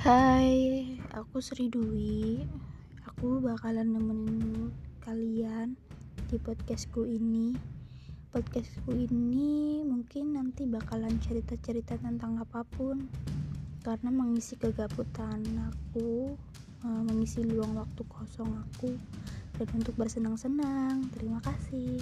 Hai, aku Sri Dwi. Aku bakalan nemenin kalian di podcastku ini. Podcastku ini mungkin nanti bakalan cerita-cerita tentang apa pun karena mengisi kegabutan aku, eh, mengisi luang waktu kosong aku dan untuk bersenang-senang. Terima kasih.